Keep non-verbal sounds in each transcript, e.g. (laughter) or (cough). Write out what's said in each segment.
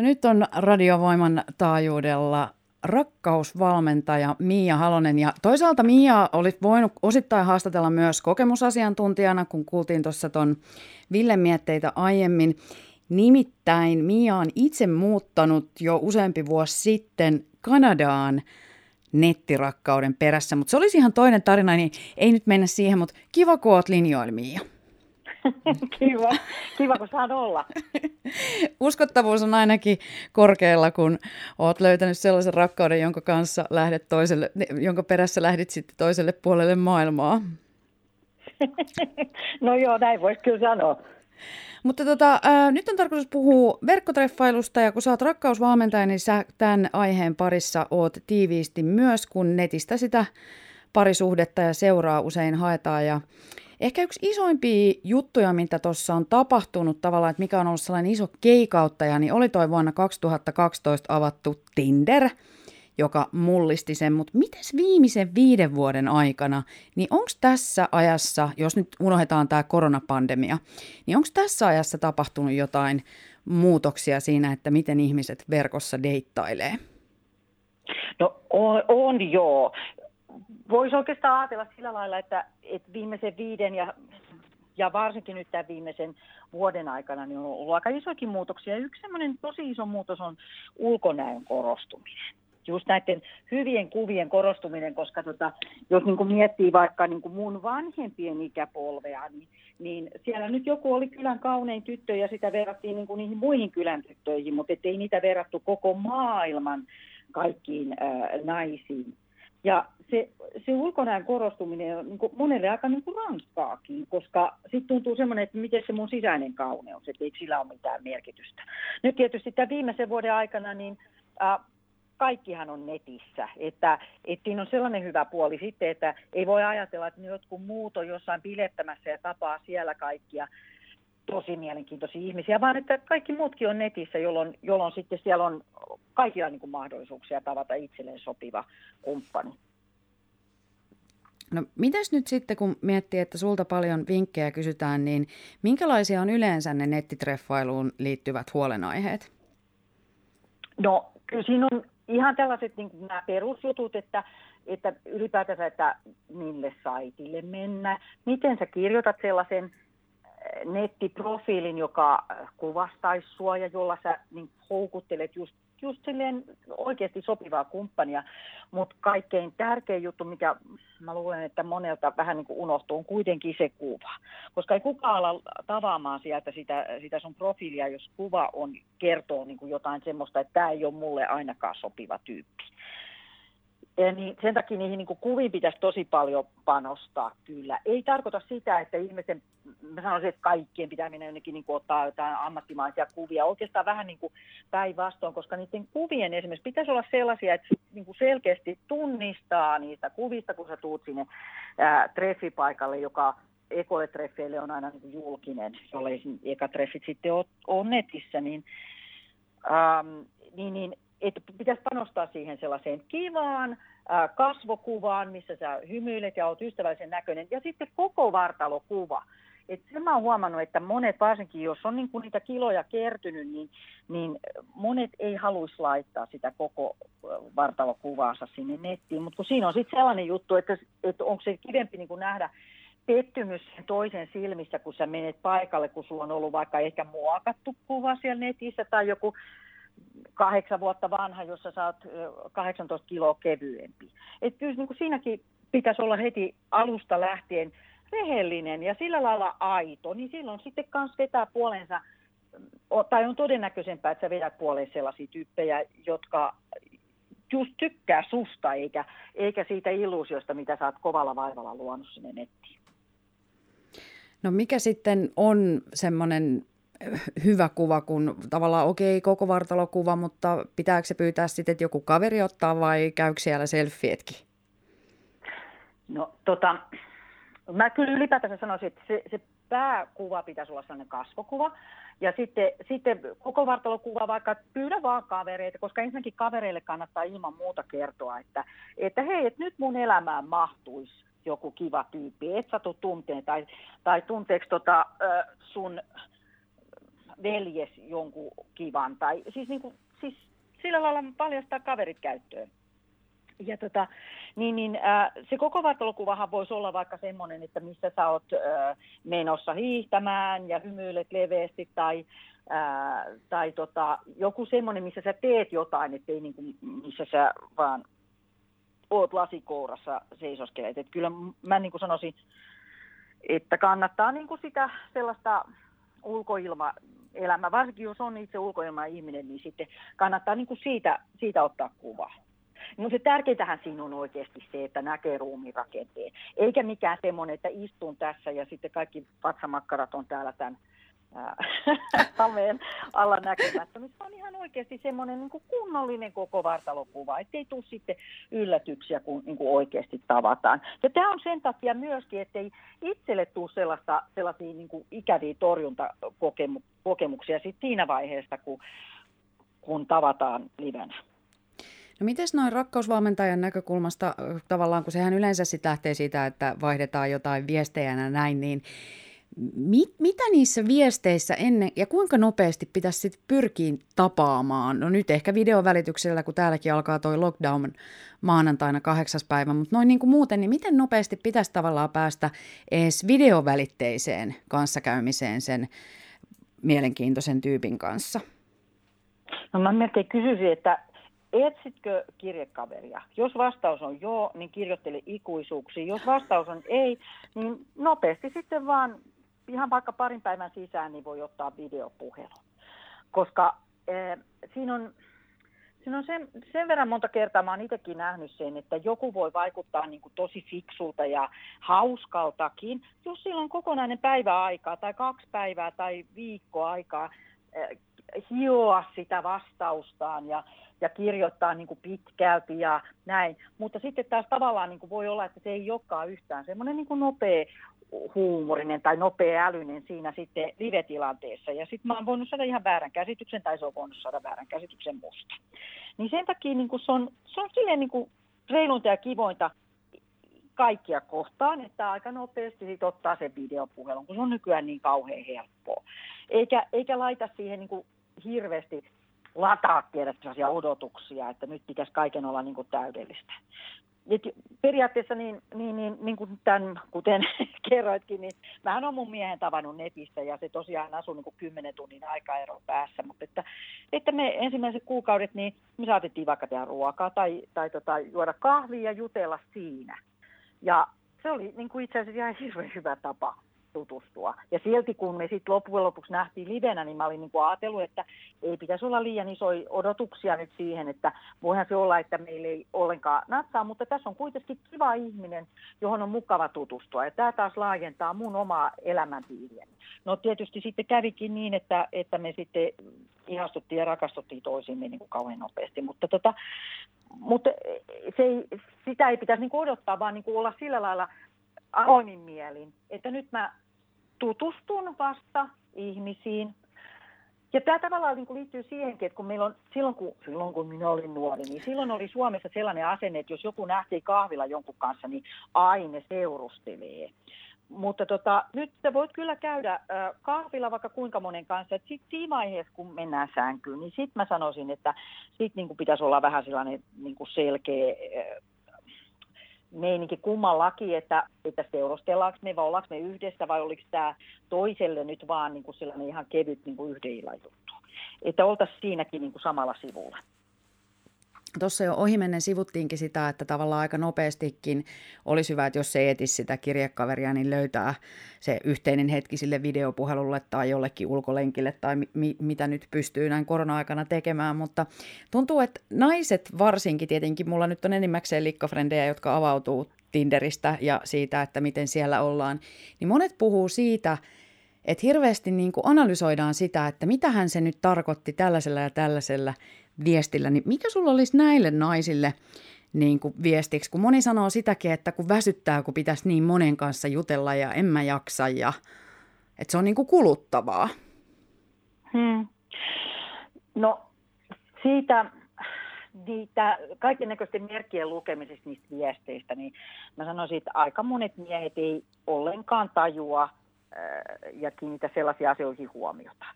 Nyt on radiovoiman taajuudella rakkausvalmentaja Miia Halonen. Ja toisaalta Miia oli voinut osittain haastatella myös kokemusasiantuntijana, kun kuultiin tuossa ton Ville mietteitä aiemmin. Nimittäin Mia on itse muuttanut jo useampi vuosi sitten Kanadaan nettirakkauden perässä, mutta se olisi ihan toinen tarina, niin ei nyt mennä siihen, mutta kiva kun oot linjoilla, Mia. (laughs) kiva, kiva kun saan olla. (laughs) Uskottavuus on ainakin korkealla, kun oot löytänyt sellaisen rakkauden, jonka kanssa lähdet toiselle, jonka perässä lähdit sitten toiselle puolelle maailmaa. (laughs) no joo, näin voisi kyllä sanoa. Mutta tota, ää, nyt on tarkoitus puhua verkkotreffailusta ja kun sä oot rakkausvalmentaja, niin sä tämän aiheen parissa oot tiiviisti myös, kun netistä sitä parisuhdetta ja seuraa usein haetaan. Ja ehkä yksi isoimpia juttuja, mitä tuossa on tapahtunut tavallaan, että mikä on ollut sellainen iso keikauttaja, niin oli toi vuonna 2012 avattu Tinder – joka mullisti sen, mutta miten viimeisen viiden vuoden aikana, niin onko tässä ajassa, jos nyt unohdetaan tämä koronapandemia, niin onko tässä ajassa tapahtunut jotain muutoksia siinä, että miten ihmiset verkossa deittailee? No on, on joo. Voisi oikeastaan ajatella sillä lailla, että, että viimeisen viiden ja, ja varsinkin nyt tämän viimeisen vuoden aikana niin on ollut aika isokin muutoksia. Yksi sellainen tosi iso muutos on ulkonäön korostuminen just näiden hyvien kuvien korostuminen, koska tota, jos niin kuin miettii vaikka niin kuin mun vanhempien ikäpolvea, niin, niin siellä nyt joku oli kylän kaunein tyttö ja sitä verrattiin niin kuin niihin muihin kylän tyttöihin, mutta ei niitä verrattu koko maailman kaikkiin ää, naisiin. Ja se, se ulkonäön korostuminen on niin kuin monelle aika niin kuin ranskaakin, koska sitten tuntuu semmoinen, että miten se mun sisäinen kauneus, että ei sillä ole mitään merkitystä. Nyt tietysti tämän viimeisen vuoden aikana niin äh, kaikkihan on netissä. Että, että siinä on sellainen hyvä puoli sitten, että ei voi ajatella, että jotkut muut on jossain bilettämässä ja tapaa siellä kaikkia tosi mielenkiintoisia ihmisiä, vaan että kaikki muutkin on netissä, jolloin, jolloin sitten siellä on kaikilla niin kuin mahdollisuuksia tavata itselleen sopiva kumppani. No mitäs nyt sitten, kun miettii, että sulta paljon vinkkejä kysytään, niin minkälaisia on yleensä ne nettitreffailuun liittyvät huolenaiheet? No kyllä siinä on ihan tällaiset niin kuin nämä perusjutut, että, että ylipäätänsä, että mille saitille mennä, miten sä kirjoitat sellaisen nettiprofiilin, joka eh, kuvastaisi sua ja jolla sä niin houkuttelet just just silleen oikeasti sopivaa kumppania, mutta kaikkein tärkein juttu, mikä mä luulen, että monelta vähän niin kuin unohtuu, on kuitenkin se kuva. Koska ei kukaan ala tavaamaan sieltä sitä, sitä sun profiilia, jos kuva on, kertoo niin kuin jotain semmoista, että tämä ei ole mulle ainakaan sopiva tyyppi. Niin sen takia niihin niin kuviin pitäisi tosi paljon panostaa kyllä. Ei tarkoita sitä, että ihmisen, mä sanoisin, että kaikkien pitää mennä jonnekin niin ottaa jotain ammattimaisia kuvia. Oikeastaan vähän niin kuin päinvastoin, koska niiden kuvien esimerkiksi pitäisi olla sellaisia, että niin kuin selkeästi tunnistaa niistä kuvista, kun sä tuut sinne ää, treffipaikalle, joka ekoille treffeille on aina niin kuin julkinen, jollei eka treffit sitten ole, ole netissä, niin, ähm, niin, niin että pitäisi panostaa siihen sellaiseen kivaan kasvokuvaan, missä sä hymyilet ja olet ystävällisen näköinen, ja sitten koko vartalokuva. Et sen mä oon huomannut, että monet, varsinkin jos on niinku niitä kiloja kertynyt, niin, niin monet ei haluaisi laittaa sitä koko vartalokuvaansa sinne nettiin. Mutta siinä on sitten sellainen juttu, että, että onko se kivempi niinku nähdä pettymys toisen silmissä, kun sä menet paikalle, kun sulla on ollut vaikka ehkä muokattu kuva siellä netissä tai joku kahdeksan vuotta vanha, jossa sä oot 18 kiloa kevyempi. Et kyllä niin siinäkin pitäisi olla heti alusta lähtien rehellinen ja sillä lailla aito, niin silloin sitten kanssa vetää puolensa, tai on todennäköisempää, että sä vedät puoleen sellaisia tyyppejä, jotka just tykkää susta, eikä, eikä siitä illuusiosta, mitä sä oot kovalla vaivalla luonut sinne nettiin. No mikä sitten on semmoinen hyvä kuva, kun tavallaan okei, okay, koko vartalokuva, mutta pitääkö se pyytää sitten, että joku kaveri ottaa vai käykö siellä selfietkin? No tota, mä kyllä ylipäätänsä sanoisin, että se, se pääkuva pitäisi olla sellainen kasvokuva. Ja sitten, sitten koko vartalokuva vaikka pyydä vaan kavereita, koska ensinnäkin kavereille kannattaa ilman muuta kertoa, että, että hei, että nyt mun elämään mahtuisi joku kiva tyyppi, et satu tunteen tai, tai tunteeksi tota, sun veljes jonkun kivan. Tai, siis, niin kuin, siis sillä lailla paljastaa kaverit käyttöön. Ja tota, niin, niin, äh, se koko vartalokuvahan voisi olla vaikka semmoinen, että missä sä oot äh, menossa hiihtämään ja hymyilet leveästi tai, äh, tai tota, joku semmoinen, missä sä teet jotain, ettei niin kuin, missä sä vaan oot lasikourassa seisoskelet. Et kyllä mä niin kuin sanoisin, että kannattaa niin kuin sitä sellaista ulkoilma elämä, varsinkin jos on itse ulkoilma-ihminen, niin sitten kannattaa niin kuin siitä, siitä ottaa kuva. No se tärkeintähän siinä on oikeasti se, että näkee ruumiin rakenteen. Eikä mikään semmoinen, että istun tässä ja sitten kaikki vatsamakkarat on täällä tämän hameen (laughs) alla näkymättä, missä on ihan oikeasti semmoinen niin kuin kunnollinen koko vartalokuva, ettei tule sitten yllätyksiä, kun niin kuin oikeasti tavataan. Ja tämä on sen takia myöskin, ettei itselle tule sellaista, sellaisia niin kuin ikäviä torjuntakokemuksia sitten siinä vaiheessa, kun, kun tavataan livenä. No miten noin rakkausvalmentajan näkökulmasta, tavallaan kun sehän yleensä sitten lähtee siitä, että vaihdetaan jotain viestejä näin, niin Mit, mitä niissä viesteissä ennen ja kuinka nopeasti pitäisi sit pyrkiä tapaamaan? No nyt ehkä videovälityksellä, kun täälläkin alkaa toi lockdown maanantaina kahdeksas päivä, mutta noin niin kuin muuten, niin miten nopeasti pitäisi tavallaan päästä edes videovälitteiseen kanssakäymiseen sen mielenkiintoisen tyypin kanssa? No mä melkein kysyisin, että etsitkö kirjekaveria? Jos vastaus on joo, niin kirjoittele ikuisuuksiin. Jos vastaus on ei, niin nopeasti sitten vaan ihan vaikka parin päivän sisään niin voi ottaa videopuhelun. Koska äh, siinä on, siinä on sen, sen verran monta kertaa, mä oon itsekin nähnyt sen, että joku voi vaikuttaa niin kuin tosi fiksulta ja hauskaltakin, jos sillä on kokonainen päivä aikaa tai kaksi päivää tai viikko aikaa äh, hioa sitä vastaustaan ja, ja kirjoittaa niin kuin pitkälti ja näin. Mutta sitten taas tavallaan niin kuin voi olla, että se ei olekaan yhtään semmoinen niin nopea huumorinen tai nopea älyinen siinä sitten live-tilanteessa. Ja sitten mä oon voinut saada ihan väärän käsityksen tai se on voinut saada väärän käsityksen musta. Niin sen takia niin kuin se on, se on silleen niin kuin reilunta ja kivointa kaikkia kohtaan, että aika nopeasti sit ottaa sen videopuhelun, kun se on nykyään niin kauhean helppoa. Eikä, eikä laita siihen niin kuin hirveästi lataa tiedä odotuksia, että nyt pitäisi kaiken olla niin kuin täydellistä et periaatteessa niin, niin, niin, niin kuin tämän, kuten (laughs) kerroitkin, niin mähän on mun miehen tavannut netistä ja se tosiaan asuu niin kuin 10 tunnin aikaero päässä, mutta että, että me ensimmäiset kuukaudet, niin me saatettiin vaikka tehdä ruokaa tai, tai tota, juoda kahvia ja jutella siinä. Ja se oli niin kuin itse asiassa ihan hirveän hyvä tapa tutustua. Ja silti kun me sitten loppujen lopuksi nähtiin livenä, niin mä olin niin ajatellut, että ei pitäisi olla liian isoja odotuksia nyt siihen, että voihan se olla, että meillä ei ollenkaan natsaa, mutta tässä on kuitenkin kiva ihminen, johon on mukava tutustua. Ja tämä taas laajentaa mun omaa elämänpiiriäni. No tietysti sitten kävikin niin, että, että me sitten ihastuttiin ja rakastuttiin toisiimme niin kuin kauhean nopeasti, mutta, tota, mutta se ei, sitä ei pitäisi niin kuin odottaa, vaan niin kuin olla sillä lailla avoimin mielin, että nyt mä tutustun vasta ihmisiin. Ja tämä tavallaan niin liittyy siihenkin, että kun meillä on, silloin, kun, silloin kun minä olin nuori, niin silloin oli Suomessa sellainen asenne, että jos joku nähtiin kahvilla jonkun kanssa, niin aine seurustelee. Mutta tota, nyt sä voit kyllä käydä kahvilla vaikka kuinka monen kanssa. Sitten siinä vaiheessa, kun mennään sänkyyn, niin sitten mä sanoisin, että sit niin pitäisi olla vähän sellainen niin selkeä meininki kummallakin, että, että seurustellaanko me vai ollaanko me yhdessä vai oliko tämä toiselle nyt vaan niin kuin sellainen ihan kevyt niin kuin yhden. Että oltaisiin siinäkin niin kuin samalla sivulla. Tuossa jo ohimennen sivuttiinkin sitä, että tavallaan aika nopeastikin olisi hyvä, että jos se etisi sitä kirjekaveria, niin löytää se yhteinen hetki sille videopuhelulle tai jollekin ulkolenkille tai mi- mitä nyt pystyy näin korona-aikana tekemään. Mutta tuntuu, että naiset varsinkin, tietenkin mulla nyt on enimmäkseen likkafrendejä, jotka avautuu Tinderistä ja siitä, että miten siellä ollaan, niin monet puhuu siitä, että hirveästi niin kuin analysoidaan sitä, että mitä hän se nyt tarkoitti tällaisella ja tällaisella viestillä, niin mikä sulla olisi näille naisille niin kuin viestiksi, kun moni sanoo sitäkin, että kun väsyttää, kun pitäisi niin monen kanssa jutella ja en mä jaksa ja että se on niin kuin kuluttavaa. Hmm. No siitä niitä kaiken näköisten merkkien lukemisesta niistä viesteistä, niin mä sanoisin, että aika monet miehet ei ollenkaan tajua ja kiinnitä sellaisia asioihin huomiota.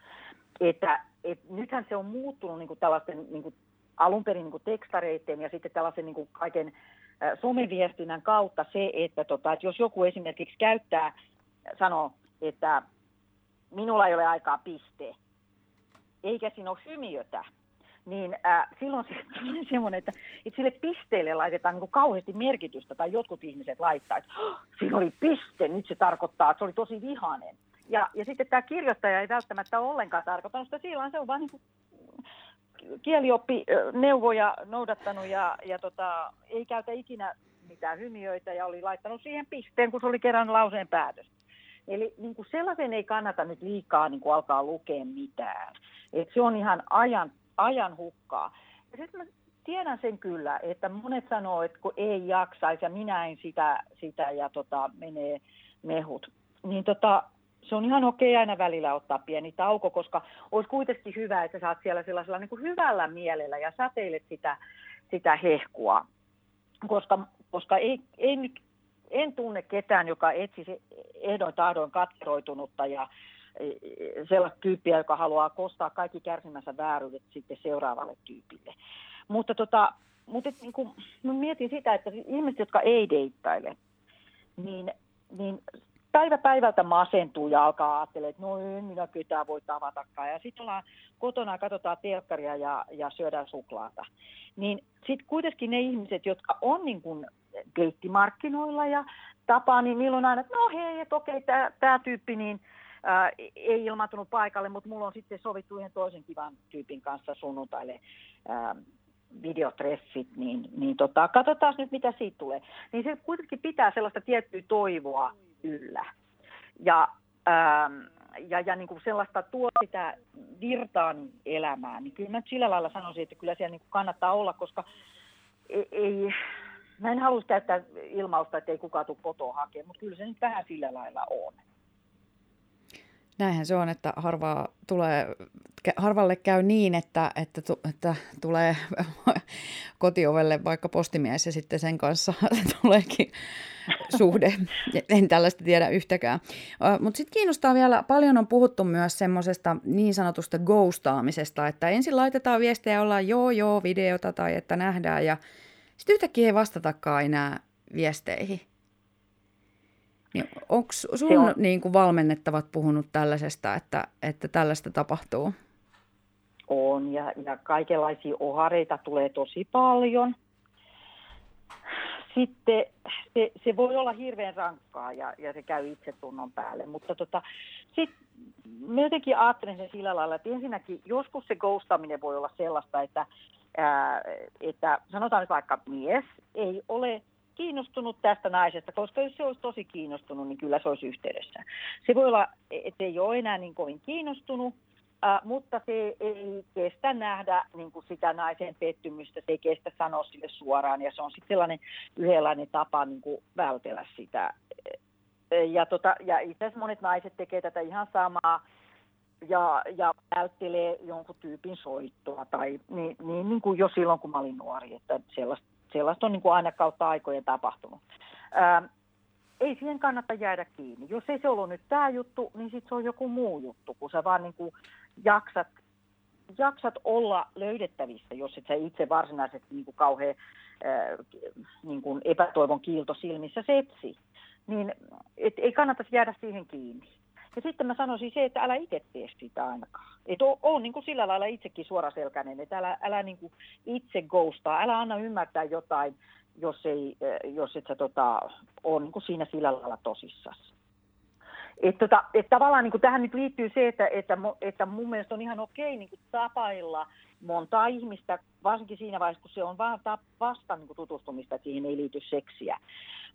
että et nythän se on muuttunut niin kuin tällaisten niin kuin alun perin niin tekstareiden ja sitten tällaisen niin kuin kaiken someviestinnän kautta se, että, tota, että jos joku esimerkiksi käyttää, sanoo, että minulla ei ole aikaa piste, eikä siinä ole hymiötä, niin äh, silloin se (laughs) on semmoinen, että, että sille pisteelle laitetaan niin kauheasti merkitystä, tai jotkut ihmiset laittaa, että oh, siinä oli piste, nyt se tarkoittaa, että se oli tosi vihainen. Ja, ja sitten tämä kirjoittaja ei välttämättä ollenkaan tarkoittanut sitä, silloin se on vain niin kielioppi neuvoja noudattanut ja, ja tota, ei käytä ikinä mitään hymiöitä ja oli laittanut siihen pisteen, kun se oli kerran lauseen päätös. Eli niin kuin sellaisen ei kannata nyt liikaa niin kuin alkaa lukea mitään. Et se on ihan ajan, ajan hukkaa. Ja sitten mä tiedän sen kyllä, että monet sanoo, että kun ei jaksaisi ja minä en sitä, sitä ja tota, menee mehut. Niin tota, se on ihan okei aina välillä ottaa pieni tauko, koska olisi kuitenkin hyvä, että saat siellä sellaisella niin kuin hyvällä mielellä ja säteilet sitä, sitä hehkua. Koska, koska ei, ei en tunne ketään, joka etsisi ehdoin tahdoin katkeroitunutta ja sellaista tyyppiä, joka haluaa kostaa kaikki kärsimänsä vääryydet sitten seuraavalle tyypille. Mutta, tota, mutta et, niin kuin, mietin sitä, että ihmiset, jotka ei deittaile, niin, niin päivä päivältä masentuu ja alkaa ajattelemaan, että no en minä ketään voi tavatakaan. Ja sitten ollaan kotona, katsotaan telkkaria ja, ja syödään suklaata. Niin sitten kuitenkin ne ihmiset, jotka on niin kuin keittimarkkinoilla ja tapaa, niin niillä on aina, että no hei, että okei, tämä tyyppi niin ää, ei ilmaantunut paikalle, mutta mulla on sitten sovittu yhden toisen kivan tyypin kanssa sunnuntaille ää, videotreffit, niin, niin tota, katsotaan nyt mitä siitä tulee. Niin se kuitenkin pitää sellaista tiettyä toivoa yllä. Ja, ähm, ja, ja niin kuin sellaista tuo sitä virtaan elämään, niin kyllä mä sillä lailla sanoisin, että kyllä siellä niin kuin kannattaa olla, koska ei, ei, mä en halua käyttää ilmausta, että ei kukaan tule kotoa hakemaan, mutta kyllä se nyt vähän sillä lailla on. Näinhän se on, että harvaa tulee, harvalle käy niin, että, että, että tulee (laughs) kotiovelle vaikka postimies ja sitten sen kanssa (laughs) tuleekin suhde. En tällaista tiedä yhtäkään. Mutta sitten kiinnostaa vielä, paljon on puhuttu myös semmoisesta niin sanotusta ghostaamisesta, että ensin laitetaan viestejä, ollaan joo joo videota tai että nähdään ja sitten yhtäkkiä ei vastatakaan enää viesteihin. Niin Onko sun on... niin kuin valmennettavat puhunut tällaisesta, että, että tällaista tapahtuu? On ja, ja kaikenlaisia ohareita tulee tosi paljon. Sitten se, se voi olla hirveän rankkaa ja, ja se käy itsetunnon päälle, mutta tota, sitten mä jotenkin ajattelen sen sillä lailla, että ensinnäkin joskus se ghostaminen voi olla sellaista, että, ää, että sanotaan nyt vaikka mies ei ole kiinnostunut tästä naisesta, koska jos se olisi tosi kiinnostunut, niin kyllä se olisi yhteydessä. Se voi olla, että ei ole enää niin kovin kiinnostunut, äh, mutta se ei kestä nähdä niin kuin sitä naisen pettymystä, se ei kestä sanoa sille suoraan, ja se on sitten sellainen yhdenlainen tapa niin kuin vältellä sitä. Ja, tota, ja itse asiassa monet naiset tekee tätä ihan samaa, ja, ja välttelee jonkun tyypin soittoa, tai niin, niin, niin kuin jo silloin, kun mä olin nuori, että sellaista Sellaista on niin kuin aina kautta aikojen tapahtunut. Ää, ei siihen kannata jäädä kiinni. Jos ei se ollut nyt tämä juttu, niin sitten se on joku muu juttu, kun sä vaan niin kuin jaksat, jaksat olla löydettävissä, jos et sä itse varsinaisesti niin kuin kauhean ää, niin kuin epätoivon kiilto silmissä setsi. Niin et ei kannata jäädä siihen kiinni. Ja sitten mä sanoisin se, että älä itse tee sitä ainakaan. Että ole, ole niin kuin sillä lailla itsekin suoraselkäinen, että älä, älä niin kuin itse ghostaa, älä anna ymmärtää jotain, jos, ei, eh, jos et sä tota, ole niin kuin siinä sillä lailla tosissasi. Että tota, et tavallaan niin kuin tähän nyt liittyy se, että, että, että mun mielestä on ihan okei niin kuin tapailla montaa ihmistä, varsinkin siinä vaiheessa, kun se on vaan vasta niin kuin tutustumista, että siihen ei liity seksiä.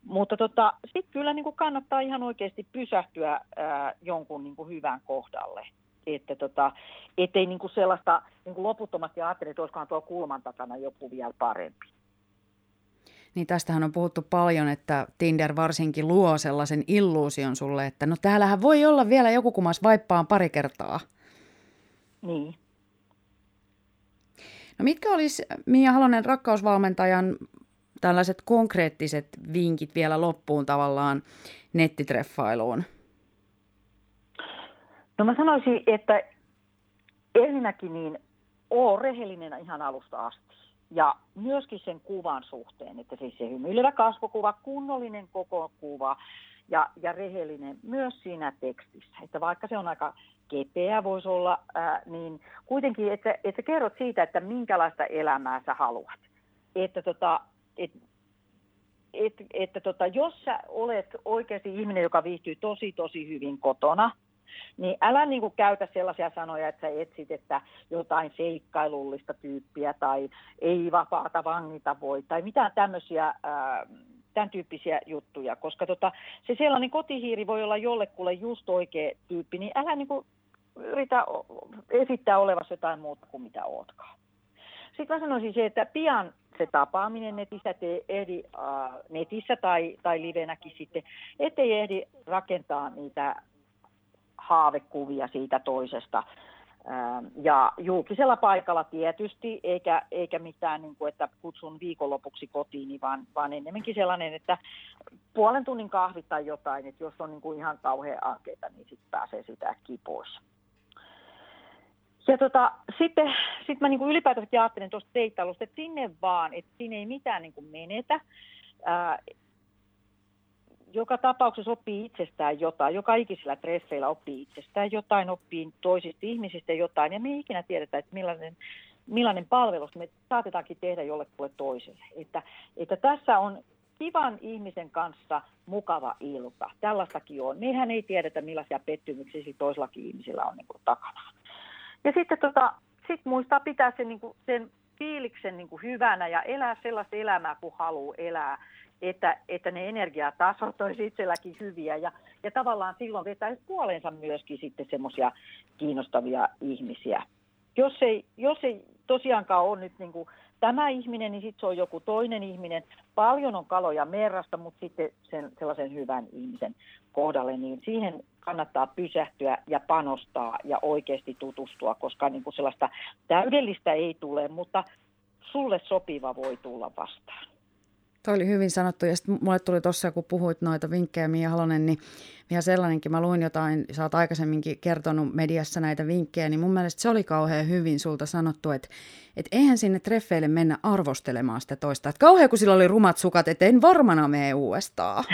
Mutta tota, sitten kyllä niin kuin kannattaa ihan oikeasti pysähtyä ää, jonkun niin kuin hyvän kohdalle. Että tota, ettei niin kuin sellaista niin kuin loputtomasti ajattele, että olisikohan tuo kulman takana joku vielä parempi. Niin tästähän on puhuttu paljon, että Tinder varsinkin luo sellaisen illuusion sulle, että no täällähän voi olla vielä joku kumas vaippaan pari kertaa. Niin. No mitkä olisi Mia Halonen rakkausvalmentajan tällaiset konkreettiset vinkit vielä loppuun tavallaan nettitreffailuun? No mä sanoisin, että ensinnäkin niin oo rehellinen ihan alusta asti. Ja myöskin sen kuvan suhteen, että siis se hymyilevä kasvokuva, kunnollinen koko kuva ja, ja rehellinen myös siinä tekstissä. Että vaikka se on aika kepeä voisi olla, ää, niin kuitenkin, että, että kerrot siitä, että minkälaista elämää sä haluat. Että tota, et, et, että tota, jos sä olet oikeasti ihminen, joka viihtyy tosi tosi hyvin kotona, niin älä niin kuin käytä sellaisia sanoja, että sä etsit, että jotain seikkailullista tyyppiä tai ei vapaata vangita voi tai mitään tämmöisiä ää, tämän tyyppisiä juttuja, koska tota, se sellainen kotihiiri voi olla jollekulle just oikea tyyppi, niin älä niin kuin yritä esittää olevassa jotain muuta kuin mitä ootkaan. Sitten mä sanoisin se, että pian se tapaaminen netissä, te ehdi äh, netissä tai, tai livenäkin sitten, ettei ehdi rakentaa niitä haavekuvia siitä toisesta. Ähm, ja julkisella paikalla tietysti, eikä, eikä mitään, niin kuin, että kutsun viikonlopuksi kotiin, vaan, vaan enemmänkin sellainen, että puolen tunnin kahvit tai jotain, että jos on niin kuin ihan kauhean ankeita, niin sitten pääsee sitä pois. Ja tota, sitten sit mä niin kuin ylipäätänsä ajattelen tuosta teittailusta, että sinne vaan, että sinne ei mitään niin kuin menetä. Ää, joka tapauksessa oppii itsestään jotain, joka ikisellä treffeillä oppii itsestään jotain, oppii toisista ihmisistä jotain, ja me ei ikinä tiedetä, että millainen, millainen palvelus me saatetaankin tehdä jollekulle toiselle. Että, että tässä on kivan ihmisen kanssa mukava ilta. Tällaistakin on. Mehän ei tiedetä, millaisia pettymyksiä toisellakin ihmisillä on niin kuin takana. Ja sitten tota, sit muistaa pitää sen, niin kuin, sen fiiliksen niin kuin hyvänä ja elää sellaista elämää kuin haluaa elää että, että ne energiatasot olisi itselläkin hyviä ja, ja tavallaan silloin vetää puoleensa myöskin sitten semmoisia kiinnostavia ihmisiä. Jos ei, jos ei tosiaankaan ole nyt niin kuin tämä ihminen, niin sitten se on joku toinen ihminen. Paljon on kaloja merrasta, mutta sitten sen, sellaisen hyvän ihmisen kohdalle, niin siihen kannattaa pysähtyä ja panostaa ja oikeasti tutustua, koska niin kuin sellaista täydellistä ei tule, mutta sulle sopiva voi tulla vastaan. Toi oli hyvin sanottu ja sitten mulle tuli tuossa, kun puhuit noita vinkkejä Mia Halonen, niin ihan sellainenkin, mä luin jotain, sä oot aikaisemminkin kertonut mediassa näitä vinkkejä, niin mun mielestä se oli kauhean hyvin sulta sanottu, että, että eihän sinne treffeille mennä arvostelemaan sitä toista. Että kauhean kun sillä oli rumat sukat, että en varmana mene uudestaan. (laughs)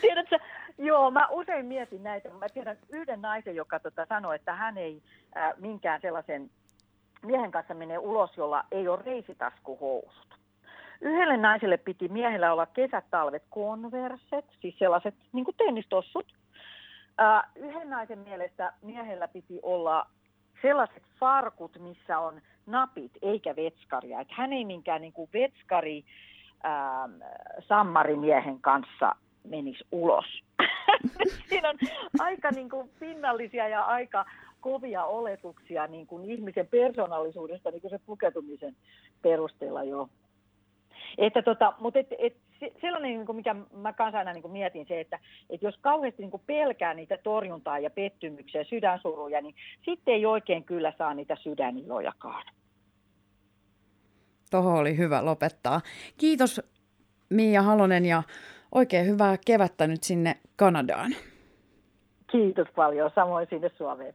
Tiedätkö, Joo, mä usein mietin näitä. Mä tiedän yhden naisen, joka tota sanoi, että hän ei äh, minkään sellaisen miehen kanssa mene ulos, jolla ei ole reisitaskuhousut. Yhdelle naiselle piti miehellä olla kesät-talvet konverset, siis sellaiset niin kuin tennistossut. Uh, yhden naisen mielestä miehellä piti olla sellaiset farkut, missä on napit eikä vetskaria. Et hän ei minkään niin kuin vetskari uh, sammarimiehen kanssa menisi ulos. (laughs) Siinä on aika niin kuin pinnallisia ja aika kovia oletuksia niin kuin ihmisen persoonallisuudesta niin kuin se pukeutumisen perusteella jo että tota, mutta et, et, sellainen, niin kuin mikä mä kanssa aina niin kuin mietin se, että, että jos kauheasti niin kuin pelkää niitä torjuntaa ja pettymyksiä, sydänsuruja, niin sitten ei oikein kyllä saa niitä sydänilojakaan. Toho oli hyvä lopettaa. Kiitos Miia Halonen ja oikein hyvää kevättä nyt sinne Kanadaan. Kiitos paljon, samoin sinne Suomeen.